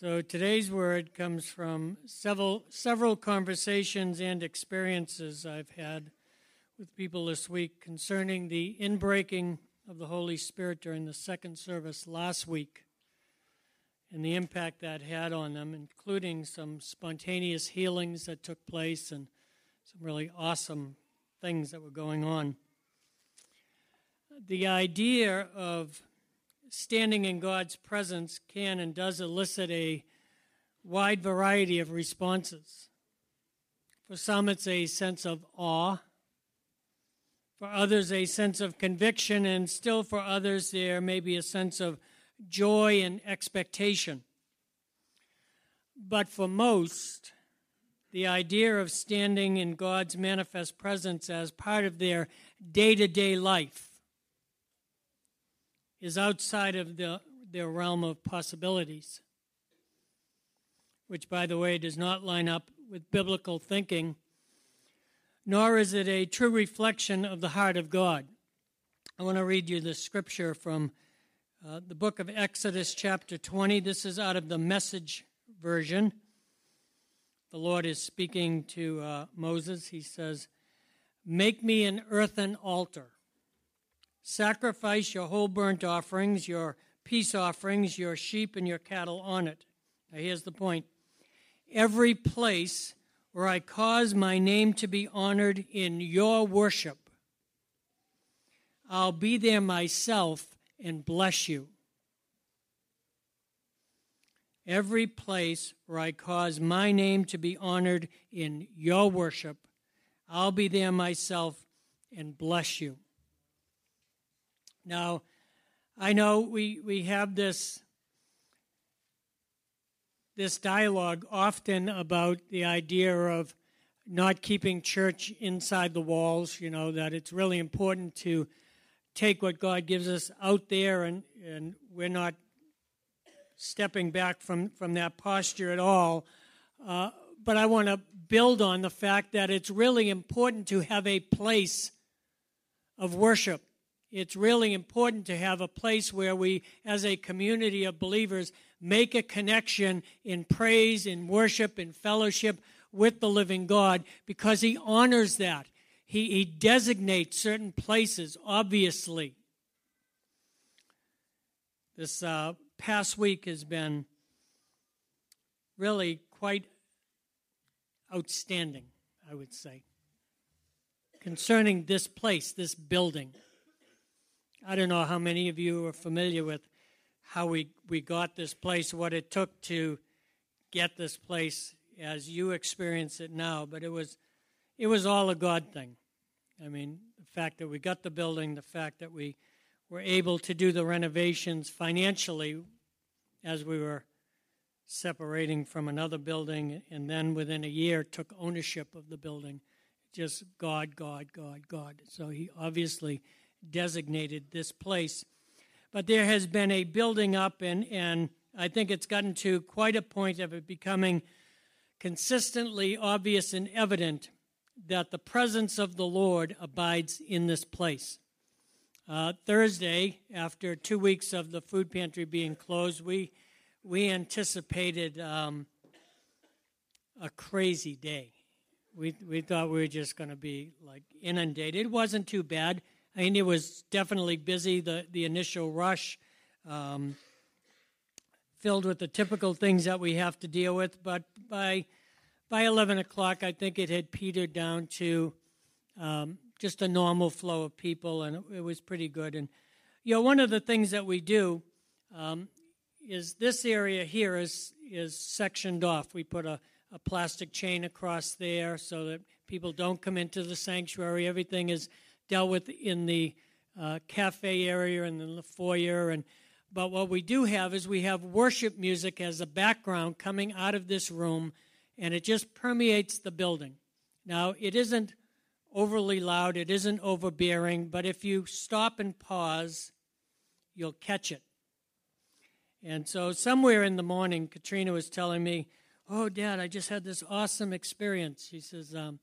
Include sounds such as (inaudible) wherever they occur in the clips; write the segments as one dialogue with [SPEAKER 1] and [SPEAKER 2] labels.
[SPEAKER 1] So today's word comes from several several conversations and experiences I've had with people this week concerning the inbreaking of the Holy Spirit during the second service last week and the impact that had on them, including some spontaneous healings that took place and some really awesome things that were going on. The idea of standing in God's presence can and does elicit a wide variety of responses. For some, it's a sense of awe. For others, a sense of conviction. And still, for others, there may be a sense of joy and expectation. But for most, the idea of standing in God's manifest presence as part of their day to day life is outside of the, their realm of possibilities, which, by the way, does not line up with biblical thinking, nor is it a true reflection of the heart of God. I want to read you the scripture from uh, the book of Exodus, chapter 20. This is out of the message version. The Lord is speaking to uh, Moses. He says, Make me an earthen altar Sacrifice your whole burnt offerings, your peace offerings, your sheep, and your cattle on it. Now, here's the point every place where I cause my name to be honored in your worship, I'll be there myself and bless you. Every place where I cause my name to be honored in your worship, I'll be there myself and bless you. Now, I know we, we have this this dialogue often about the idea of not keeping church inside the walls, you know, that it's really important to take what God gives us out there and, and we're not stepping back from, from that posture at all. Uh, but I want to build on the fact that it's really important to have a place of worship it's really important to have a place where we, as a community of believers, make a connection in praise, in worship, in fellowship with the living God because He honors that. He, he designates certain places, obviously. This uh, past week has been really quite outstanding, I would say, concerning this place, this building. I don't know how many of you are familiar with how we, we got this place, what it took to get this place as you experience it now, but it was it was all a God thing. I mean, the fact that we got the building, the fact that we were able to do the renovations financially as we were separating from another building and then within a year took ownership of the building. Just God, God, God, God. So he obviously designated this place. But there has been a building up, and, and I think it's gotten to quite a point of it becoming consistently obvious and evident that the presence of the Lord abides in this place. Uh, Thursday, after two weeks of the food pantry being closed, we we anticipated um, a crazy day. We we thought we were just going to be like inundated. It wasn't too bad. I mean, it was definitely busy, the, the initial rush, um, filled with the typical things that we have to deal with. But by, by 11 o'clock, I think it had petered down to um, just a normal flow of people, and it, it, was pretty good. And, you know, one of the things that we do um, is this area here is, is sectioned off. We put a, a plastic chain across there so that people don't come into the sanctuary. Everything is dealt with in the uh, cafe area and in the foyer. And but what we do have is we have worship music as a background coming out of this room, and it just permeates the building. Now it isn't overly loud, it isn't overbearing, but if you stop and pause, you'll catch it. And so somewhere in the morning, Katrina was telling me, "Oh, Dad, I just had this awesome experience." She says, um,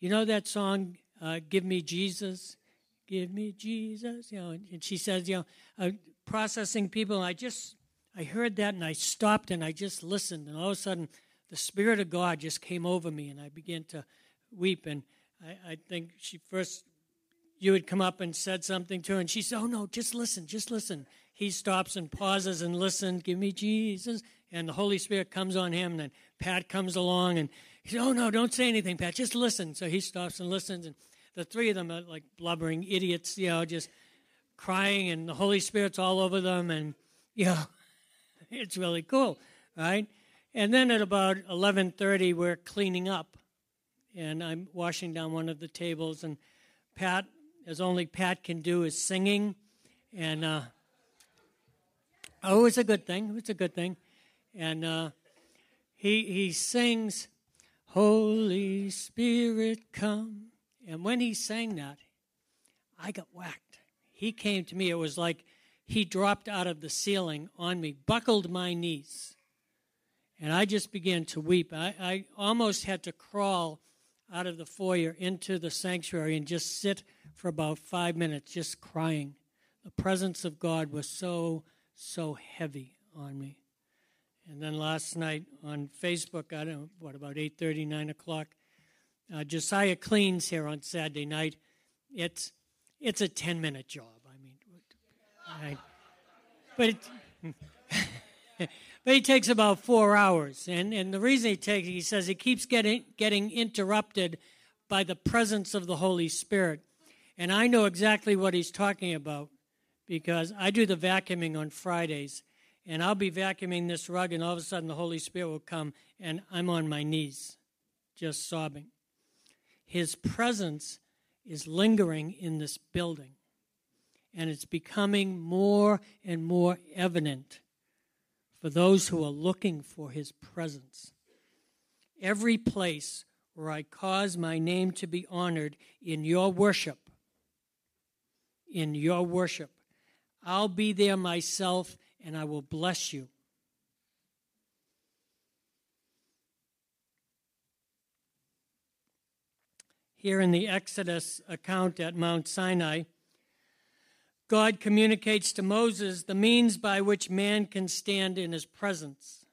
[SPEAKER 1] "You know that song, uh, give me Jesus, give me Jesus. You know, and she says, you know, uh, processing people. I just, I heard that and I stopped and I just listened. And all of a sudden, the Spirit of God just came over me and I began to weep. And I, I think she first, you had come up and said something to her, and she said, Oh, no, just listen, just listen. He stops and pauses and listens, Give me Jesus. And the Holy Spirit comes on him. And then Pat comes along and he said, Oh, no, don't say anything, Pat, just listen. So he stops and listens. And the three of them are like blubbering idiots, you know, just crying, and the Holy Spirit's all over them. And, you know, (laughs) it's really cool, right? And then at about 11:30, we're cleaning up, and I'm washing down one of the tables, and Pat, as only Pat can do, is singing, and uh, oh, it's a good thing. It's a good thing, and uh, he he sings, "Holy Spirit, come," and when he sang that, I got whacked. He came to me. It was like he dropped out of the ceiling on me, buckled my knees and I just began to weep. I, I almost had to crawl out of the foyer into the sanctuary and just sit for about five minutes, just crying. The presence of God was so, so heavy on me. And then last night on Facebook, I don't know, what, about 8.30, 9 o'clock, uh, Josiah cleans here on Saturday night. It's, it's a 10-minute job. I mean, I, but it, (laughs) But he takes about four hours. And, and the reason he takes he says he keeps getting, getting interrupted by the presence of the Holy Spirit. And I know exactly what he's talking about because I do the vacuuming on Fridays. And I'll be vacuuming this rug, and all of a sudden the Holy Spirit will come, and I'm on my knees, just sobbing. His presence is lingering in this building, and it's becoming more and more evident for those who are looking for his presence. Every place where I cause my name to be honored in your worship, in your worship, I'll be there myself and I will bless you. Here in the Exodus account at Mount Sinai, God communicates to Moses the means by which man can stand in his presence.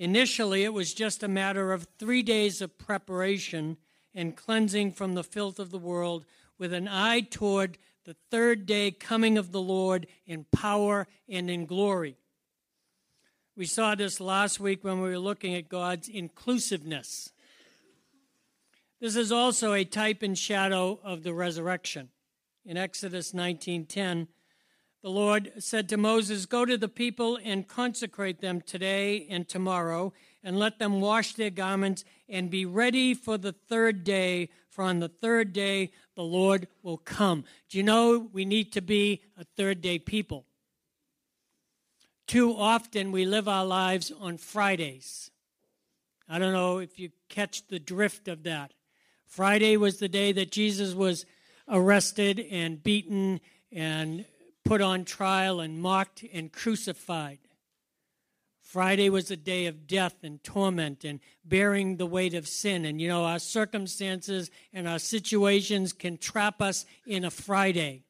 [SPEAKER 1] Initially, it was just a matter of three days of preparation and cleansing from the filth of the world with an eye toward the third day coming of the Lord in power and in glory. We saw this last week when we were looking at God's inclusiveness. This is also a type and shadow of the resurrection in Exodus 19:10, the Lord said to Moses, "Go to the people and consecrate them today and tomorrow, and let them wash their garments and be ready for the third day, for on the third day the Lord will come." Do you know we need to be a third day people? Too often we live our lives on Fridays. I don't know if you catch the drift of that. Friday was the day that Jesus was arrested and beaten and put on trial and mocked and crucified. Friday was a day of death and torment and bearing the weight of sin. And you know, our circumstances and our situations can trap us in a Friday.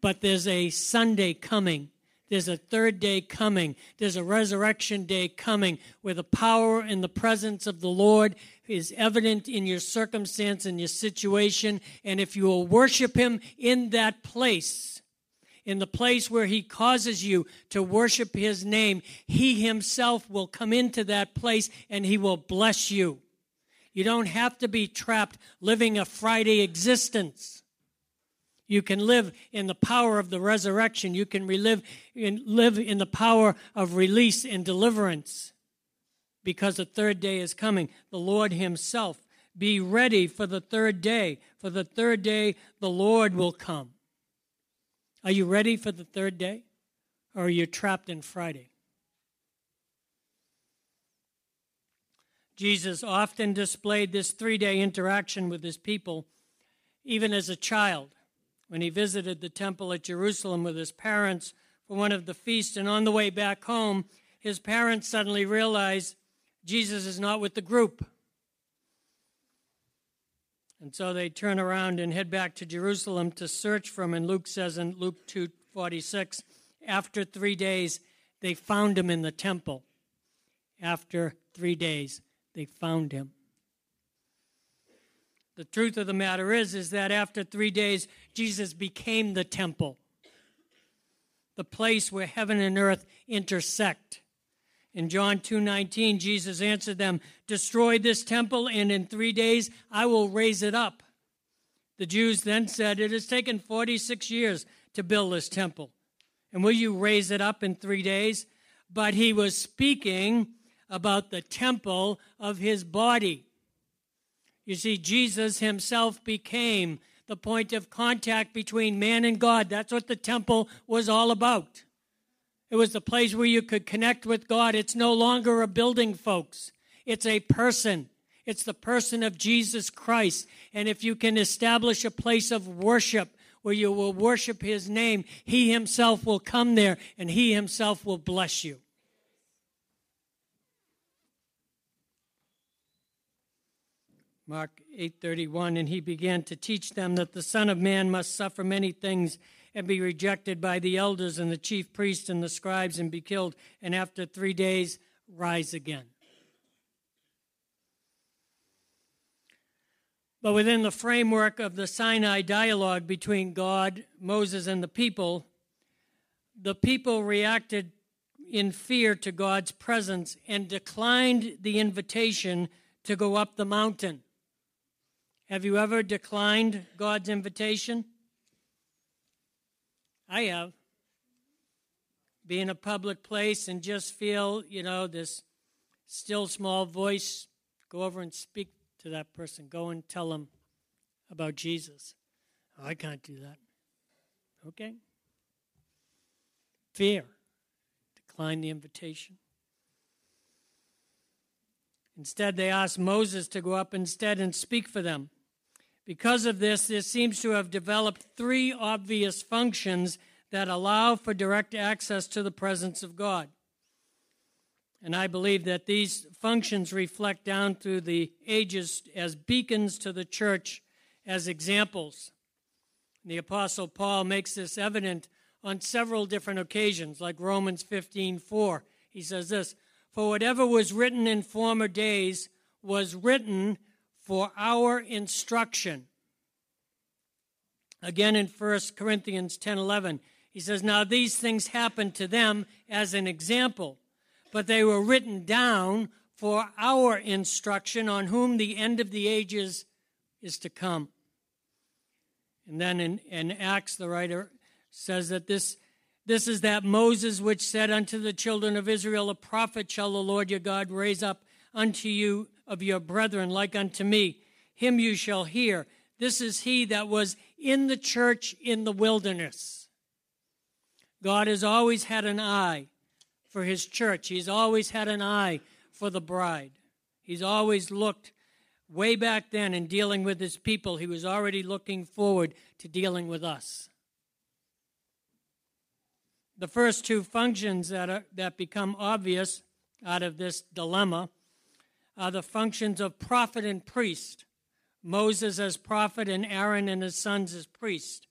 [SPEAKER 1] But there's a Sunday coming. There's a third day coming. There's a resurrection day coming where the power and the presence of the Lord is evident in your circumstance and your situation. And if you will worship Him in that place, in the place where He causes you to worship His name, He Himself will come into that place and He will bless you. You don't have to be trapped living a Friday existence. You can live in the power of the resurrection. You can relive in, live in the power of release and deliverance because the third day is coming. The Lord Himself. Be ready for the third day. For the third day, the Lord will come. Are you ready for the third day? Or are you trapped in Friday? Jesus often displayed this three day interaction with his people, even as a child, when he visited the temple at Jerusalem with his parents for one of the feasts. And on the way back home, his parents suddenly realized Jesus is not with the group. And so they turn around and head back to Jerusalem to search for him. And Luke says in Luke 2:46, after three days, they found him in the temple. After three days, they found him. The truth of the matter is, is that after three days, Jesus became the temple, the place where heaven and earth intersect. In John 2:19, Jesus answered them, "Destroy this temple, and in three days I will raise it up." The Jews then said, It has taken 46 years to build this temple. And will you raise it up in three days? But he was speaking about the temple of his body. You see, Jesus himself became the point of contact between man and God. That's what the temple was all about. It was the place where you could connect with God. It's no longer a building, folks, it's a person. It's the person of Jesus Christ. And if you can establish a place of worship where you will worship his name, he himself will come there and he himself will bless you. Mark 8:31 and he began to teach them that the son of man must suffer many things and be rejected by the elders and the chief priests and the scribes and be killed and after 3 days rise again. But within the framework of the Sinai dialogue between God, Moses, and the people, the people reacted in fear to God's presence and declined the invitation to go up the mountain. Have you ever declined God's invitation? I have. Be in a public place and just feel, you know, this still small voice go over and speak to that person. Go and tell them about Jesus. Oh, I can't do that. Okay? Fear. Decline the invitation. Instead, they asked Moses to go up instead and speak for them. Because of this, this seems to have developed three obvious functions that allow for direct access to the presence of God. And I believe that these functions reflect down through the ages as beacons to the church, as examples. The Apostle Paul makes this evident on several different occasions, like Romans 15 4. He says this For whatever was written in former days was written for our instruction. Again in 1 Corinthians 10 11, he says, Now these things happened to them as an example but they were written down for our instruction on whom the end of the ages is to come. And then in, in Acts, the writer says that this, this is that Moses which said unto the children of Israel, A prophet shall the Lord your God raise up unto you of your brethren like unto me. Him you shall hear. This is he that was in the church in the wilderness. God has always had an eye for his church. He's always had an eye for the bride. He's always looked way back then in dealing with his people. He was already looking forward to dealing with us. The first two functions that, are, that become obvious out of this dilemma are the functions of prophet and priest. Moses as prophet and Aaron and his sons as priest.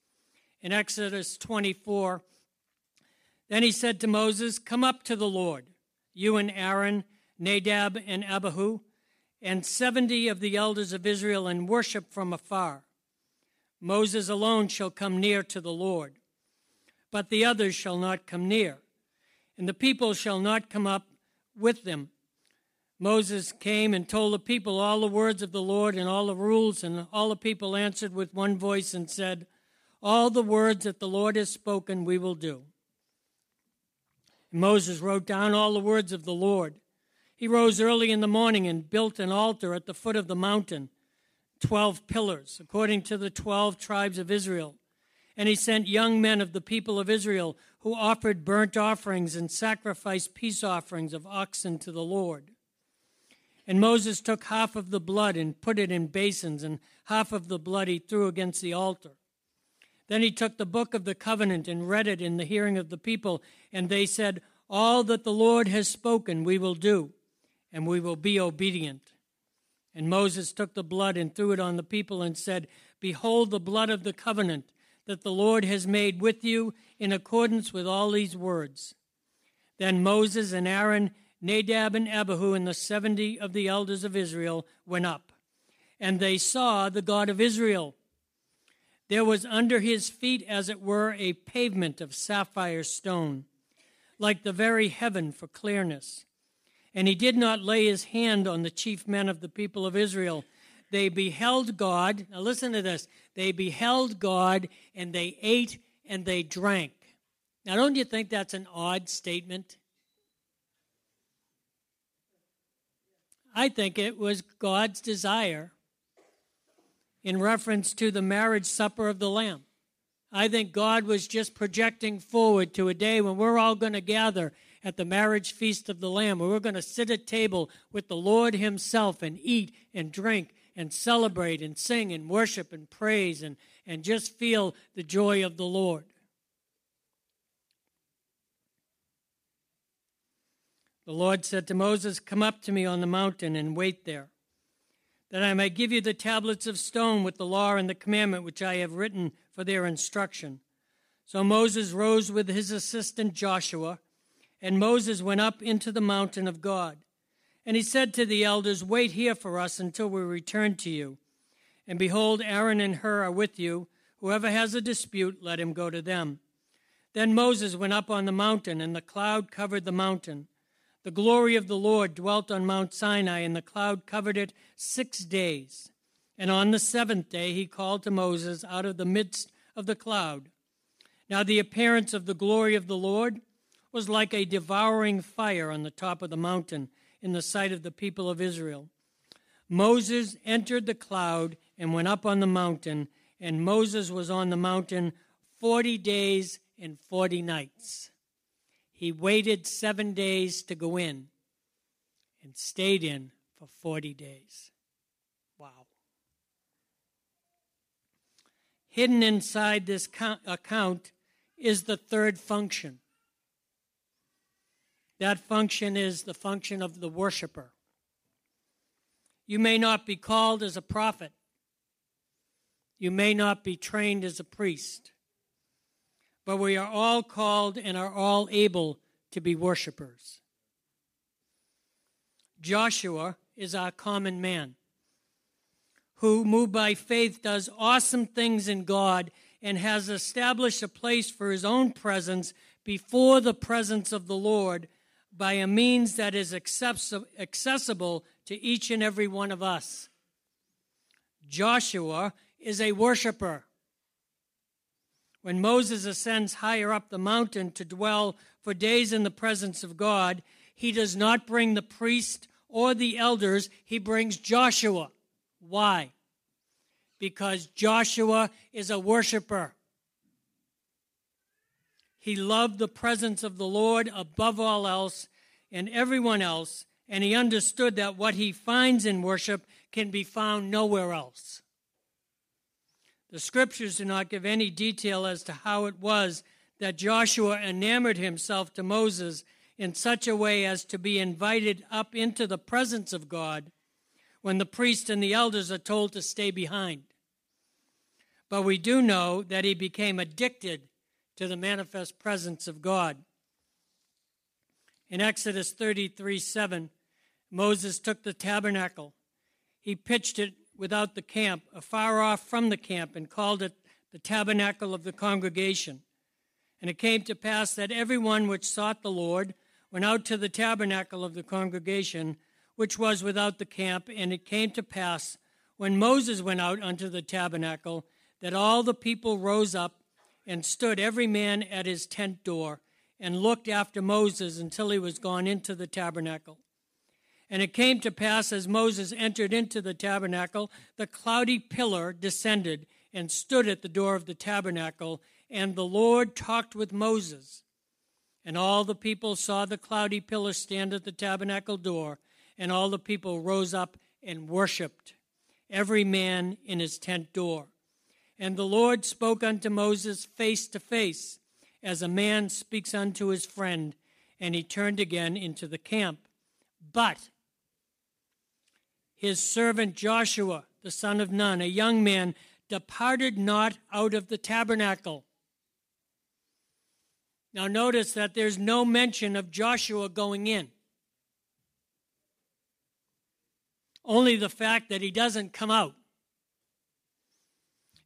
[SPEAKER 1] In Exodus 24, then he said to Moses, Come up to the Lord, you and Aaron, Nadab and Abihu, and seventy of the elders of Israel, and worship from afar. Moses alone shall come near to the Lord, but the others shall not come near, and the people shall not come up with them. Moses came and told the people all the words of the Lord and all the rules, and all the people answered with one voice and said, All the words that the Lord has spoken we will do. Moses wrote down all the words of the Lord. He rose early in the morning and built an altar at the foot of the mountain, 12 pillars, according to the 12 tribes of Israel. And he sent young men of the people of Israel who offered burnt offerings and sacrificed peace offerings of oxen to the Lord. And Moses took half of the blood and put it in basins, and half of the blood he threw against the altar. Then he took the book of the covenant and read it in the hearing of the people, and they said, All that the Lord has spoken we will do, and we will be obedient. And Moses took the blood and threw it on the people and said, Behold the blood of the covenant that the Lord has made with you in accordance with all these words. Then Moses and Aaron, Nadab and Abihu, and the seventy of the elders of Israel went up, and they saw the God of Israel. There was under his feet, as it were, a pavement of sapphire stone, like the very heaven for clearness. And he did not lay his hand on the chief men of the people of Israel. They beheld God. Now listen to this. They beheld God, and they ate and they drank. Now, don't you think that's an odd statement? I think it was God's desire in reference to the marriage supper of the Lamb. I think God was just projecting forward to a day when we're all going to gather at the marriage feast of the Lamb, where we're going to sit at table with the Lord Himself and eat and drink and celebrate and sing and worship and praise and, and just feel the joy of the Lord. The Lord said to Moses, Come up to me on the mountain and wait there, that I may give you the tablets of stone with the law and the commandment which I have written for their instruction. So Moses rose with his assistant Joshua, and Moses went up into the mountain of God. And he said to the elders, Wait here for us until we return to you. And behold, Aaron and Hur are with you. Whoever has a dispute, let him go to them. Then Moses went up on the mountain, and the cloud covered the mountain. The glory of the Lord dwelt on Mount Sinai, and the cloud covered it six days. And on the seventh day he called to Moses out of the midst of the cloud. Now the appearance of the glory of the Lord was like a devouring fire on the top of the mountain in the sight of the people of Israel. Moses entered the cloud and went up on the mountain, and Moses was on the mountain forty days and forty nights. He waited seven days to go in and stayed in for 40 days. Wow. Hidden inside this account is the third function. That function is the function of the worshiper. You may not be called as a prophet. You may not be trained as a priest but we are all called and are all able to be worshipers. Joshua is our common man who, moved by faith, does awesome things in God and has established a place for his own presence before the presence of the Lord by a means that is accessible to each and every one of us. Joshua is a worshiper. When Moses ascends higher up the mountain to dwell for days in the presence of God, he does not bring the priest or the elders, he brings Joshua. Why? Because Joshua is a worshiper. He loved the presence of the Lord above all else and everyone else, and he understood that what he finds in worship can be found nowhere else. The scriptures do not give any detail as to how it was that Joshua enamored himself to Moses in such a way as to be invited up into the presence of God when the priest and the elders are told to stay behind. But we do know that he became addicted to the manifest presence of God. In Exodus 33 7, Moses took the tabernacle. He pitched it without the camp, uh, afar off from the camp, and called it the tabernacle of the congregation. And it came to pass that everyone which sought the Lord went out to the tabernacle of the congregation, which was without the camp. And it came to pass, when Moses went out unto the tabernacle, that all the people rose up and stood every man at his tent door and looked after Moses until he was gone into the tabernacle. And it came to pass as Moses entered into the tabernacle, the cloudy pillar descended and stood at the door of the tabernacle, and the Lord talked with Moses. And all the people saw the cloudy pillar stand at the tabernacle door, and all the people rose up and worshiped, every man in his tent door. And the Lord spoke unto Moses face to face, as a man speaks unto his friend, and he turned again into the camp. But his servant Joshua, the son of Nun, a young man, departed not out of the tabernacle. Now, notice that there's no mention of Joshua going in. Only the fact that he doesn't come out.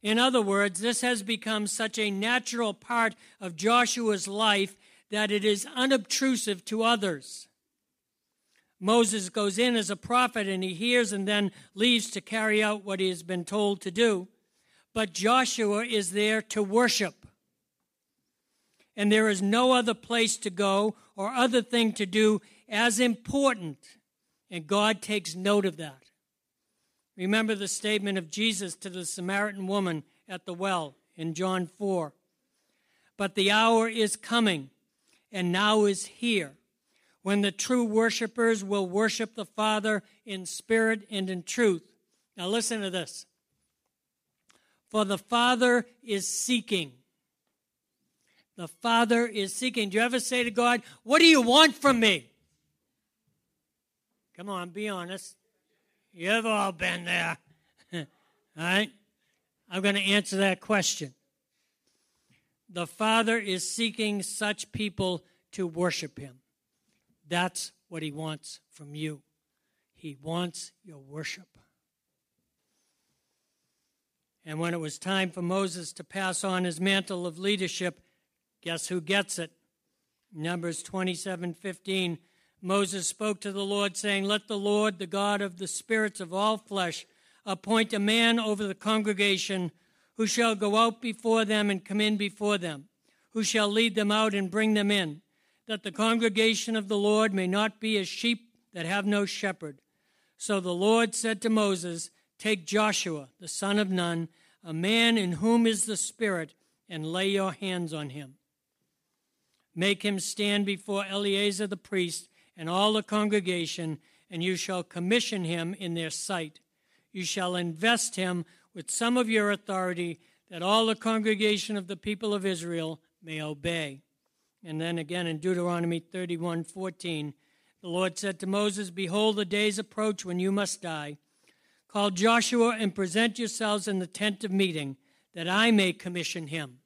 [SPEAKER 1] In other words, this has become such a natural part of Joshua's life that it is unobtrusive to others. Moses goes in as a prophet and he hears and then leaves to carry out what he has been told to do. But Joshua is there to worship. And there is no other place to go or other thing to do as important. And God takes note of that. Remember the statement of Jesus to the Samaritan woman at the well in John 4. But the hour is coming, and now is here, when the true worshipers will worship the Father in spirit and in truth. Now listen to this. For the Father is seeking. The Father is seeking. Do you ever say to God, What do you want from me? Come on, be honest. You've all been there. (laughs) all right? I'm going to answer that question. The Father is seeking such people to worship Him. That's what He wants from you. He wants your worship. And when it was time for Moses to pass on his mantle of leadership, guess who gets it? Numbers 27 15. Moses spoke to the Lord, saying, Let the Lord, the God of the spirits of all flesh, appoint a man over the congregation who shall go out before them and come in before them, who shall lead them out and bring them in, that the congregation of the Lord may not be as sheep that have no shepherd. So the Lord said to Moses, Take Joshua, the son of Nun, a man in whom is the Spirit, and lay your hands on him. Make him stand before Eleazar the priest and all the congregation, and you shall commission him in their sight. You shall invest him with some of your authority, that all the congregation of the people of Israel may obey. And then again in Deuteronomy 31 14, the Lord said to Moses, Behold, the days approach when you must die. Call Joshua and present yourselves in the tent of meeting, that I may commission him.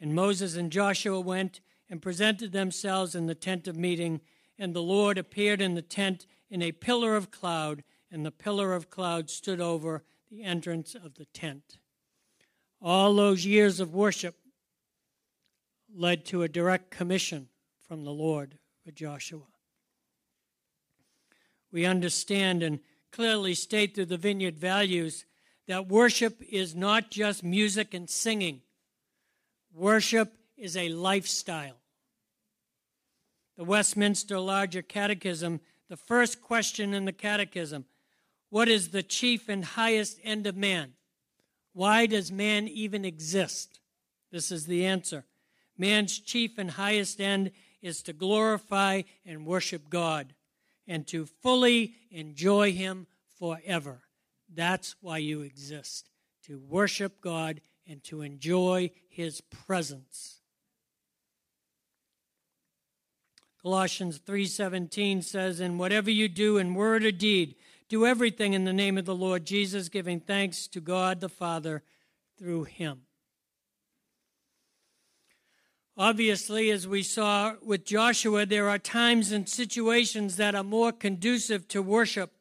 [SPEAKER 1] And Moses and Joshua went and presented themselves in the tent of meeting, and the Lord appeared in the tent in a pillar of cloud, and the pillar of cloud stood over the entrance of the tent. All those years of worship led to a direct commission from the Lord for Joshua. We understand and clearly state through the vineyard values that worship is not just music and singing. Worship is a lifestyle. The Westminster Larger Catechism, the first question in the Catechism What is the chief and highest end of man? Why does man even exist? This is the answer. Man's chief and highest end is to glorify and worship God and to fully enjoy Him forever. That's why you exist, to worship God and to enjoy His presence. Colossians 3:17 says, "And whatever you do in word or deed, do everything in the name of the Lord Jesus, giving thanks to God the Father through him." Obviously, as we saw with Joshua, there are times and situations that are more conducive to worship.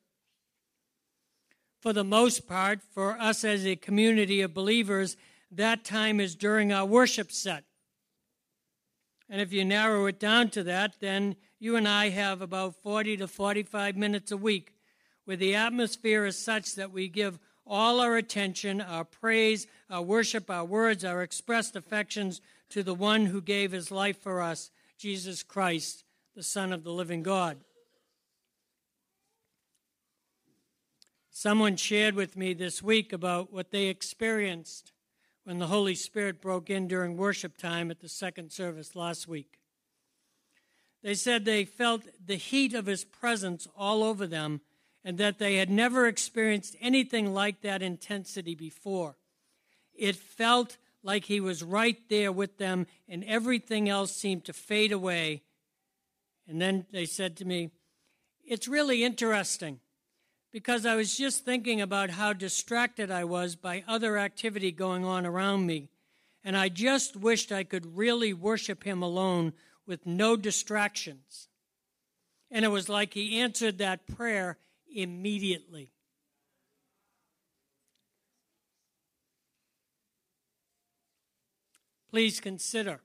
[SPEAKER 1] For the most part, for us as a community of believers, that time is during our worship set. And if you narrow it down to that, then you and I have about 40 to 45 minutes a week where the atmosphere is such that we give all our attention, our praise, our worship, our words, our expressed affections to the one who gave his life for us, Jesus Christ, the Son of the living God. Someone shared with me this week about what they experienced when the Holy Spirit broke in during worship time at the second service last week. They said they felt the heat of His presence all over them and that they had never experienced anything like that intensity before. It felt like He was right there with them, and everything else seemed to fade away. And then they said to me, It's really interesting because I was just thinking about how distracted I was by other activity going on around me. and I just wished I could really worship Him alone with no distractions. And it was like He answered that prayer immediately. Please consider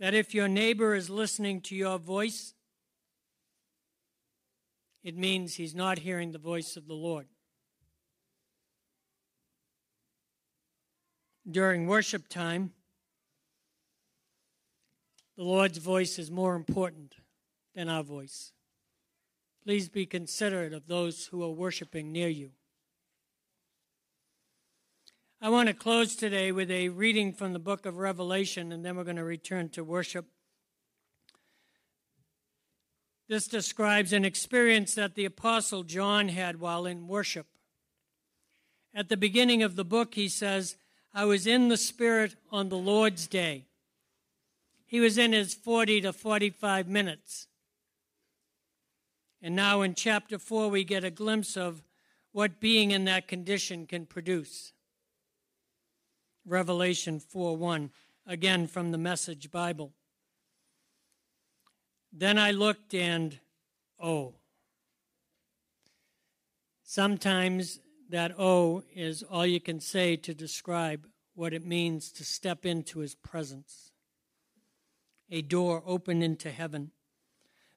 [SPEAKER 1] that if your neighbor is listening to your voice, it means he's not hearing the voice of the Lord. During worship time, the Lord's voice is more important than our voice. Please be considerate of those who are worshiping near you. I want to close today with a reading from the book of Revelation, and then we're going to return to worship. This describes an experience that the Apostle John had while in worship. At the beginning of the book, he says, I was in the Spirit on the Lord's day. He was in his 40 to 45 minutes. And now in chapter 4, we get a glimpse of what being in that condition can produce. Revelation 4 1, again from the Message Bible. Then I looked and, oh. Sometimes that oh is all you can say to describe what it means to step into his presence. A door opened into heaven.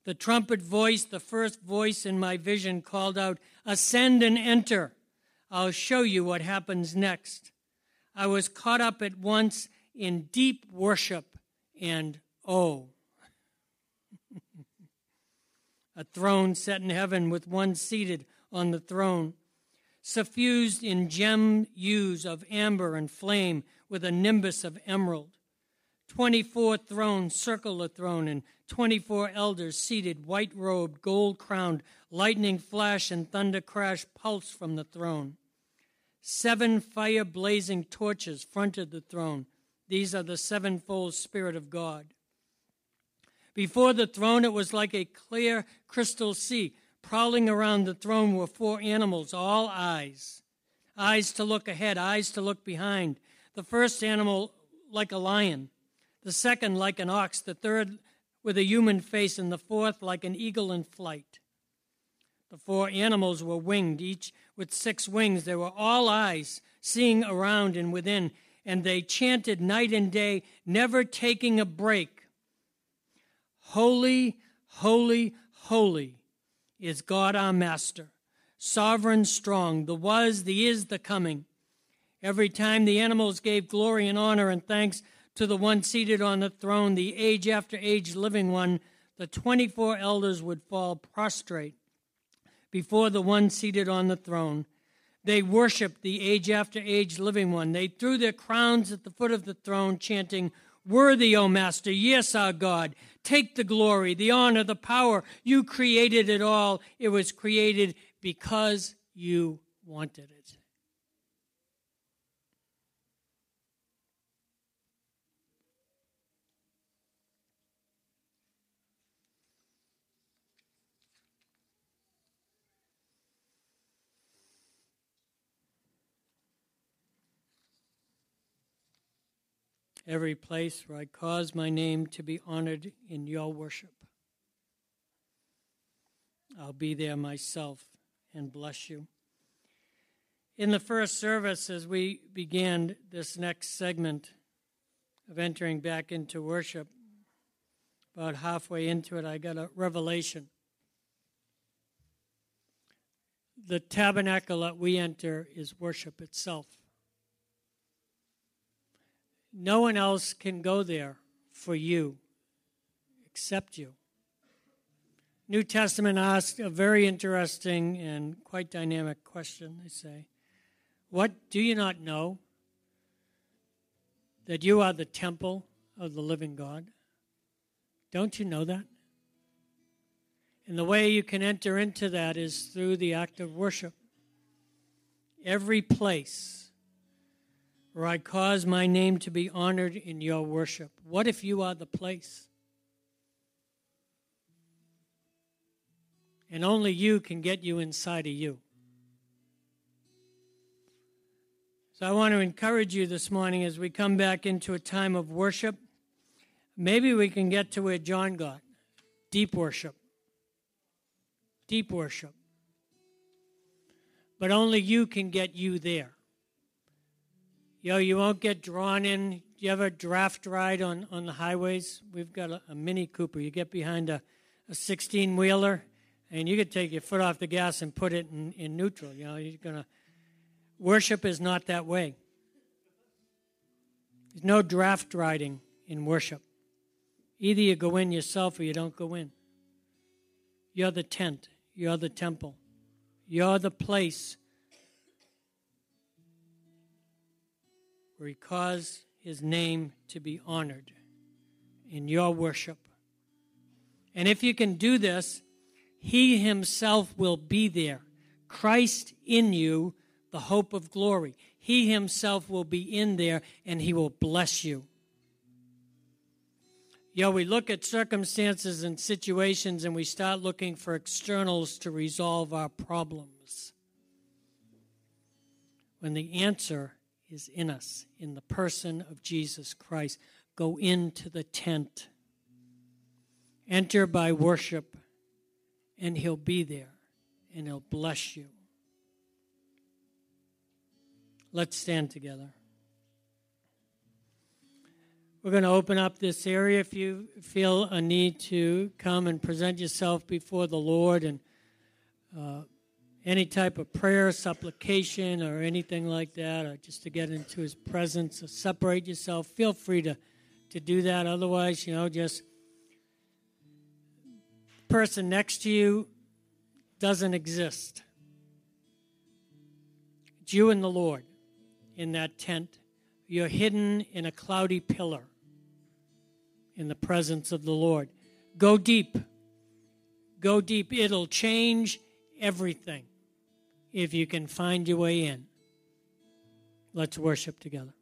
[SPEAKER 1] The trumpet voice, the first voice in my vision, called out, Ascend and enter. I'll show you what happens next. I was caught up at once in deep worship and oh. (laughs) a throne set in heaven with one seated on the throne, suffused in gem hues of amber and flame with a nimbus of emerald. Twenty four thrones circle the throne, and twenty four elders seated, white robed, gold crowned, lightning flash and thunder crash pulse from the throne. Seven fire blazing torches fronted the throne. These are the sevenfold Spirit of God. Before the throne, it was like a clear crystal sea. Prowling around the throne were four animals, all eyes. Eyes to look ahead, eyes to look behind. The first animal like a lion, the second like an ox, the third with a human face, and the fourth like an eagle in flight. The four animals were winged, each with six wings. They were all eyes, seeing around and within, and they chanted night and day, never taking a break Holy, holy, holy is God our Master, sovereign, strong, the was, the is, the coming. Every time the animals gave glory and honor and thanks to the one seated on the throne, the age after age living one, the 24 elders would fall prostrate before the one seated on the throne. They worshiped the age after age living one. They threw their crowns at the foot of the throne, chanting, Worthy, O Master, yes, our God, take the glory, the honor, the power. You created it all. It was created because you wanted it. Every place where I cause my name to be honored in your worship. I'll be there myself and bless you. In the first service, as we began this next segment of entering back into worship, about halfway into it, I got a revelation. The tabernacle that we enter is worship itself. No one else can go there for you except you. New Testament asks a very interesting and quite dynamic question. They say, What do you not know? That you are the temple of the living God? Don't you know that? And the way you can enter into that is through the act of worship. Every place or I cause my name to be honored in your worship. What if you are the place? And only you can get you inside of you. So I want to encourage you this morning as we come back into a time of worship. Maybe we can get to where John got deep worship. Deep worship. But only you can get you there. You know, you won't get drawn in. You ever draft ride on, on the highways? We've got a, a Mini Cooper. You get behind a, a 16 wheeler, and you could take your foot off the gas and put it in, in neutral. You know, you're going to Worship is not that way. There's no draft riding in worship. Either you go in yourself or you don't go in. You're the tent, you're the temple, you're the place where He caused His name to be honored in your worship. And if you can do this, He Himself will be there. Christ in you the hope of glory. He himself will be in there and he will bless you. Know, we look at circumstances and situations and we start looking for externals to resolve our problems. When the answer is in us, in the person of Jesus Christ, go into the tent. Enter by worship, and he'll be there and he'll bless you. Let's stand together. We're going to open up this area if you feel a need to come and present yourself before the Lord and uh, any type of prayer, supplication, or anything like that, or just to get into His presence, or separate yourself. Feel free to, to do that. Otherwise, you know, just person next to you doesn't exist. It's you and the Lord in that tent. You're hidden in a cloudy pillar in the presence of the Lord. Go deep. Go deep. It'll change everything if you can find your way in. Let's worship together.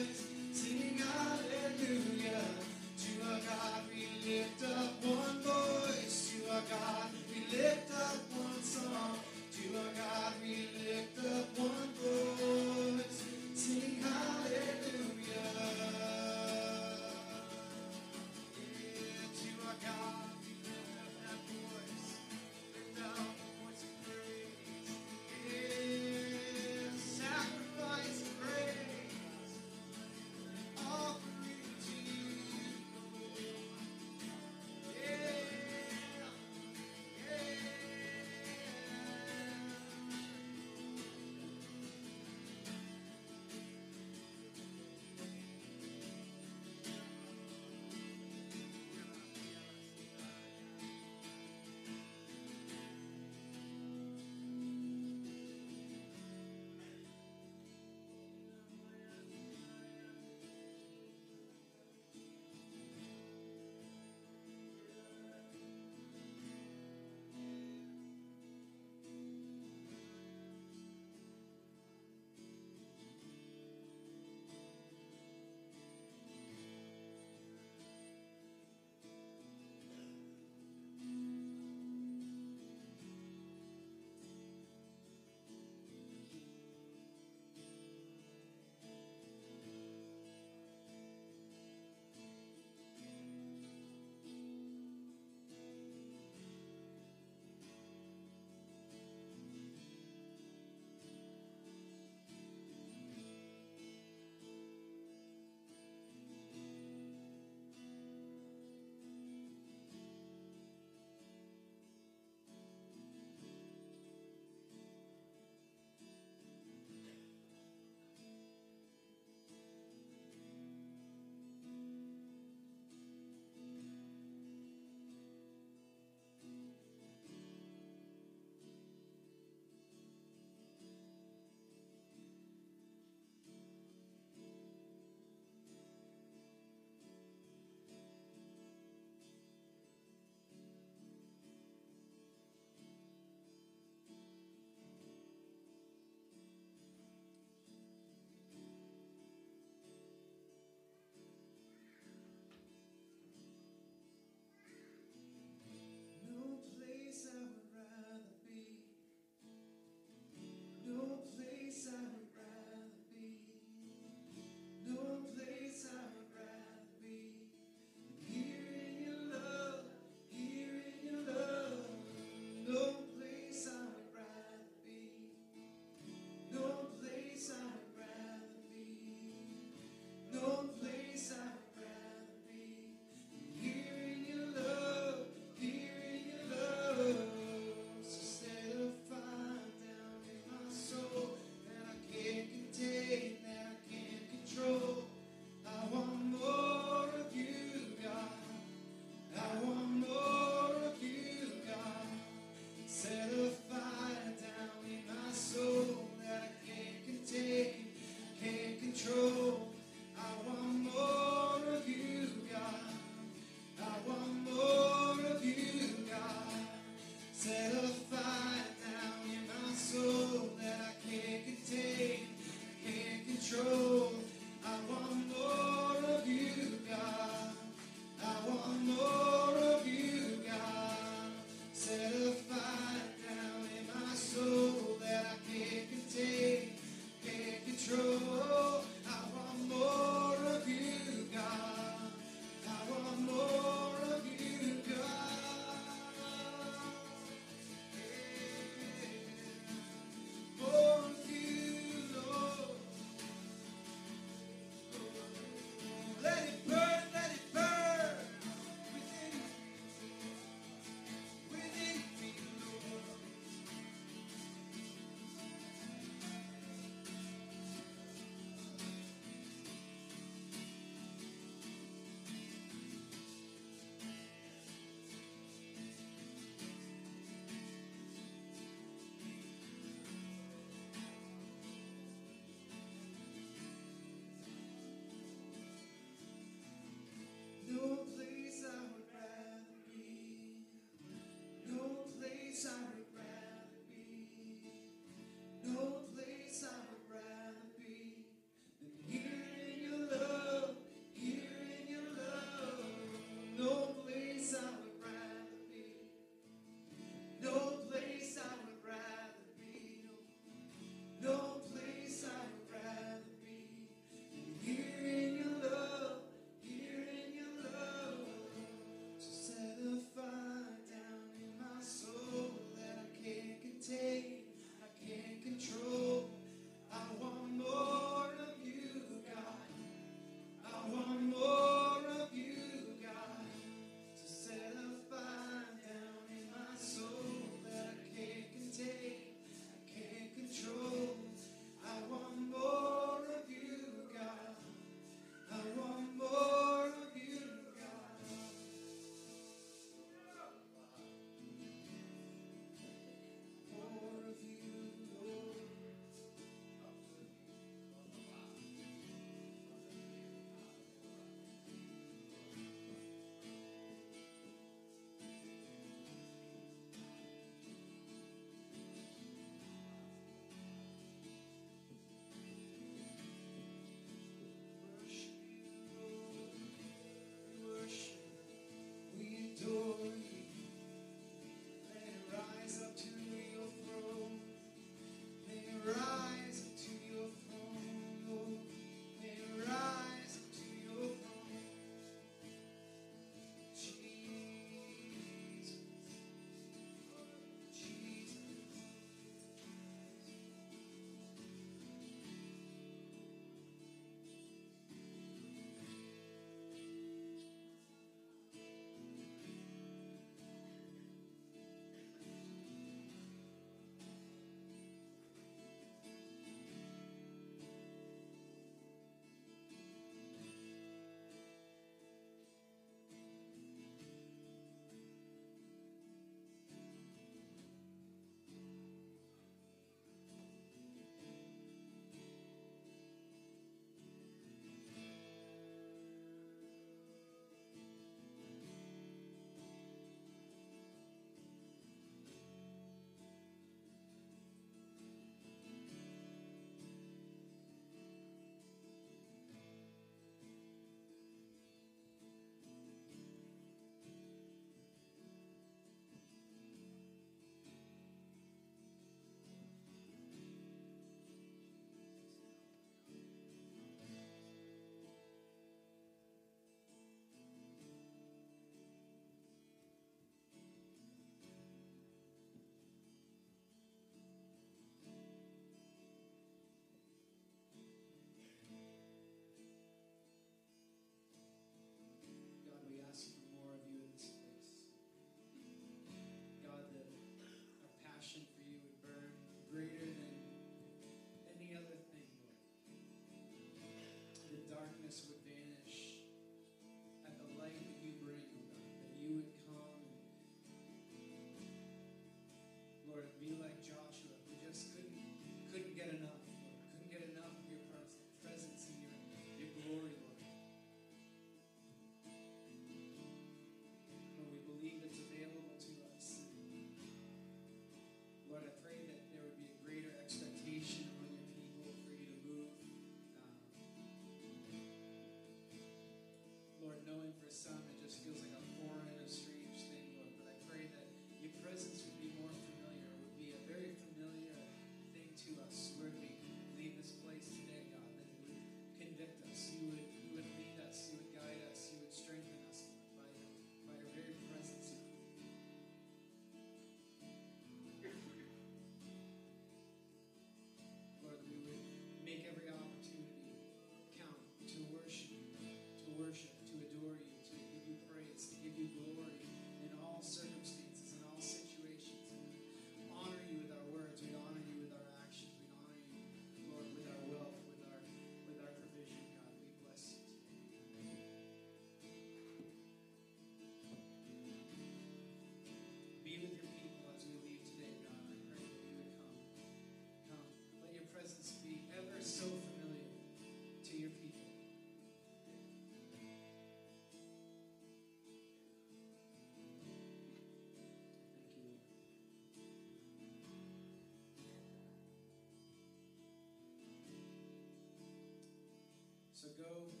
[SPEAKER 1] go.